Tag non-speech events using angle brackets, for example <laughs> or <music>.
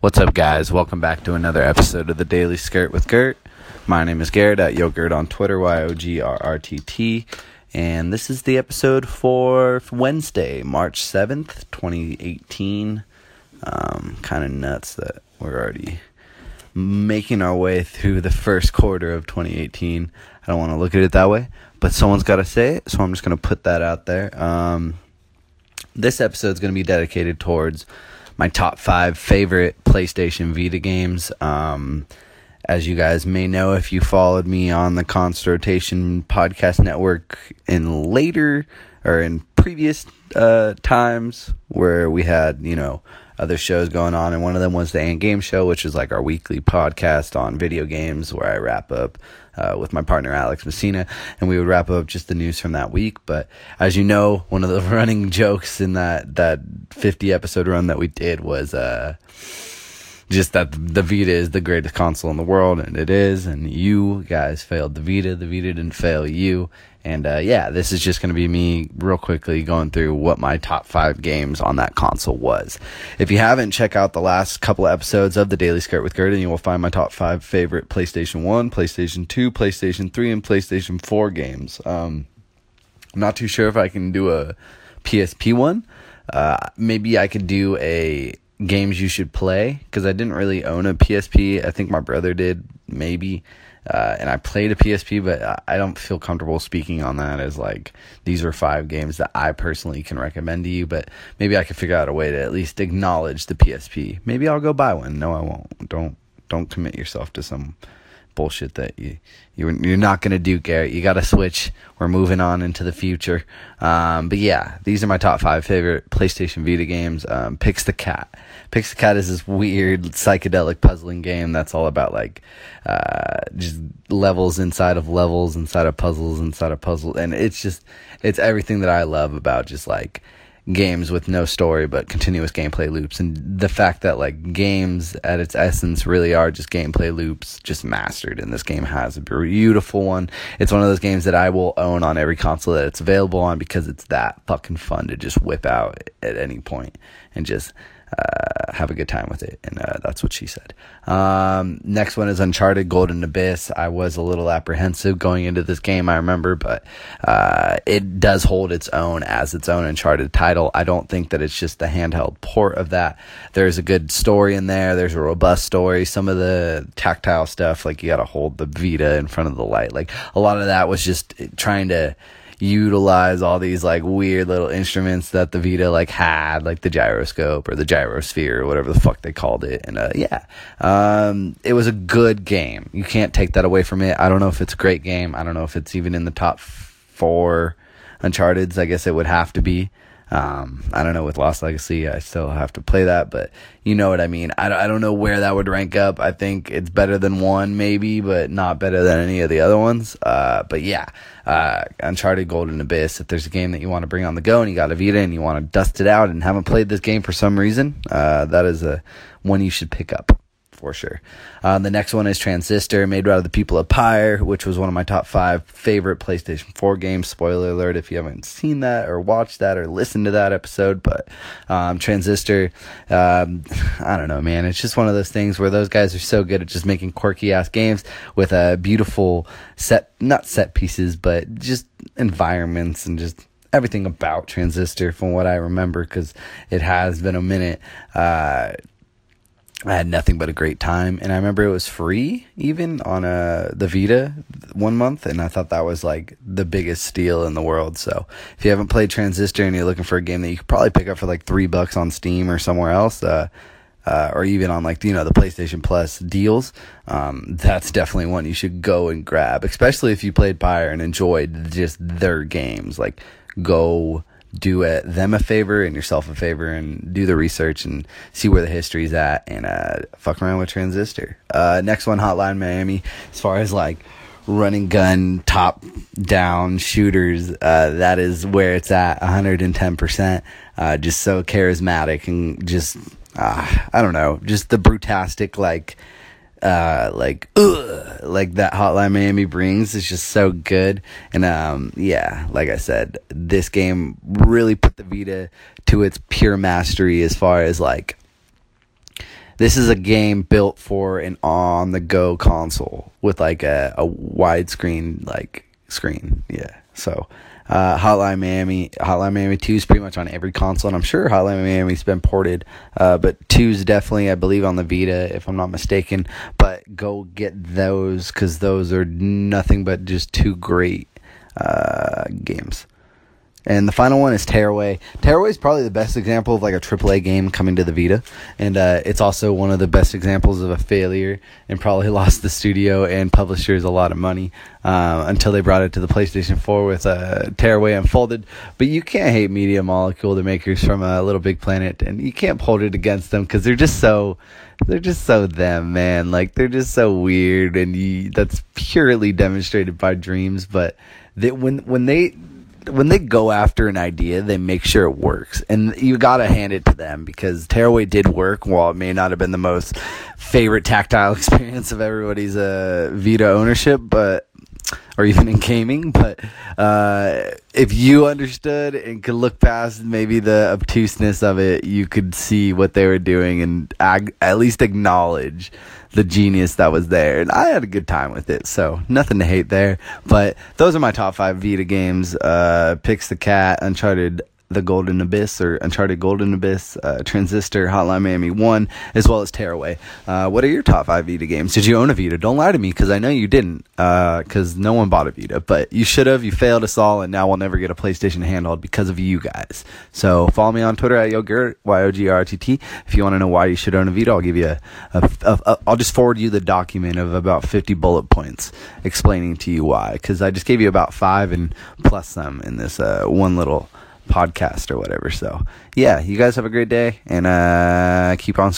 What's up, guys? Welcome back to another episode of the Daily Skirt with Gert. My name is Garrett at Yogurt on Twitter, Y O G R R T T. And this is the episode for Wednesday, March 7th, 2018. Um, kind of nuts that we're already making our way through the first quarter of 2018. I don't want to look at it that way, but someone's got to say it, so I'm just going to put that out there. Um, this episode is going to be dedicated towards my top five favorite PlayStation Vita games. Um, as you guys may know, if you followed me on the Constant Rotation Podcast Network in later or in previous uh, times where we had, you know, other shows going on, and one of them was the Ant Game Show, which is like our weekly podcast on video games where I wrap up uh, with my partner Alex Messina, and we would wrap up just the news from that week. But as you know, one of the <laughs> running jokes in that that 50 episode run that we did was uh, just that the Vita is the greatest console in the world, and it is. And you guys failed the Vita. The Vita didn't fail you. And uh, yeah, this is just going to be me real quickly going through what my top five games on that console was. If you haven't, check out the last couple of episodes of the Daily Skirt with Gert, and you will find my top five favorite PlayStation 1, PlayStation 2, PlayStation 3, and PlayStation 4 games. Um, I'm not too sure if I can do a PSP one. Uh, maybe I could do a games you should play because I didn't really own a PSP. I think my brother did, maybe. Uh, and I played a PSP, but I don't feel comfortable speaking on that as like these are five games that I personally can recommend to you. But maybe I could figure out a way to at least acknowledge the PSP. Maybe I'll go buy one. No, I won't. Don't don't commit yourself to some bullshit that you, you you're not gonna do, Garrett. You got to switch. We're moving on into the future. Um, but yeah, these are my top five favorite PlayStation Vita games. Um, Pix the Cat. Pix the Cat is this weird psychedelic puzzling game that's all about like uh, just levels inside of levels inside of puzzles inside of puzzles, and it's just it's everything that I love about just like games with no story but continuous gameplay loops. And the fact that like games at its essence really are just gameplay loops just mastered and this game has a beautiful one. It's one of those games that i will own on every console that it's available on because it's that fucking fun to just whip out at any point and just uh, have a good time with it. And uh, that's what she said. Um, next one is Uncharted Golden Abyss. I was a little apprehensive going into this game, I remember, but uh, it does hold its own as its own Uncharted title. I don't think that it's just a handheld port of that. There's a good story in there, there's a robust story. Some of the tactile stuff, like you got to hold the Vita in front of the light, like a lot of that was just trying to utilize all these like weird little instruments that the Vita like had, like the gyroscope or the gyrosphere or whatever the fuck they called it. And uh, yeah, um, it was a good game. You can't take that away from it. I don't know if it's a great game. I don't know if it's even in the top four Uncharted's. I guess it would have to be. Um, I don't know with Lost Legacy, I still have to play that, but you know what I mean. I, I don't know where that would rank up. I think it's better than one, maybe, but not better than any of the other ones. Uh, but yeah, uh, Uncharted Golden Abyss. If there's a game that you want to bring on the go and you got a Vita and you want to dust it out and haven't played this game for some reason, uh, that is a one you should pick up for sure. Uh, the next one is Transistor, made of the people of Pyre, which was one of my top five favorite PlayStation 4 games. Spoiler alert if you haven't seen that or watched that or listened to that episode. But um, Transistor, um, <laughs> I don't know, man. It's just one of those things where those guys are so good at just making quirky ass games with a beautiful set, not set pieces, but just environments and just everything about Transistor from what I remember because it has been a minute. Uh, I had nothing but a great time, and I remember it was free even on uh, the Vita one month, and I thought that was like the biggest steal in the world. So if you haven't played Transistor and you're looking for a game that you could probably pick up for like three bucks on Steam or somewhere else, uh, uh, or even on like you know the PlayStation Plus deals, um, that's definitely one you should go and grab, especially if you played Pyre and enjoyed just their games. Like go do it, them a favor and yourself a favor and do the research and see where the history's at and uh, fuck around with Transistor. Uh, next one, Hotline Miami. As far as like running gun top down shooters, uh, that is where it's at 110%. Uh, just so charismatic and just, uh, I don't know, just the brutastic like uh, like ugh, like that Hotline Miami brings is just so good. And um, yeah, like I said, this game really put the Vita to its pure mastery as far as like This is a game built for an on the go console with like a, a widescreen like screen. Yeah. So uh, Hotline Miami, Hotline Miami 2 is pretty much on every console, and I'm sure Hotline Miami's been ported, uh, but 2 is definitely, I believe, on the Vita, if I'm not mistaken. But go get those because those are nothing but just two great uh, games. And the final one is Tearaway. Tearaway is probably the best example of like a AAA game coming to the Vita, and uh, it's also one of the best examples of a failure, and probably <laughs> lost the studio and publishers a lot of money uh, until they brought it to the PlayStation 4 with uh, Tearaway Unfolded. But you can't hate Media Molecule, the makers from uh, Little Big Planet, and you can't hold it against them because they're just so they're just so them, man. Like they're just so weird, and you, that's purely demonstrated by Dreams. But they, when when they when they go after an idea, they make sure it works, and you gotta hand it to them because Tearaway did work. While it may not have been the most favorite tactile <laughs> experience of everybody's uh, Vita ownership, but or even in gaming, but uh, if you understood and could look past maybe the obtuseness of it, you could see what they were doing and ag- at least acknowledge the genius that was there. And I had a good time with it, so nothing to hate there. But those are my top five Vita games: uh, Pix the Cat, Uncharted the Golden Abyss or Uncharted Golden Abyss, uh, Transistor, Hotline Miami 1, as well as Tearaway. Uh, what are your top five Vita games? Did you own a Vita? Don't lie to me because I know you didn't because uh, no one bought a Vita, but you should have. You failed us all, and now we'll never get a PlayStation handheld because of you guys. So follow me on Twitter at Yogurt, Y O G R T T. If you want to know why you should own a Vita, I'll give you a, a, a, a I'll just forward you the document of about 50 bullet points explaining to you why because I just gave you about five and plus some in this uh, one little podcast or whatever. So, yeah, you guys have a great day and uh, keep on.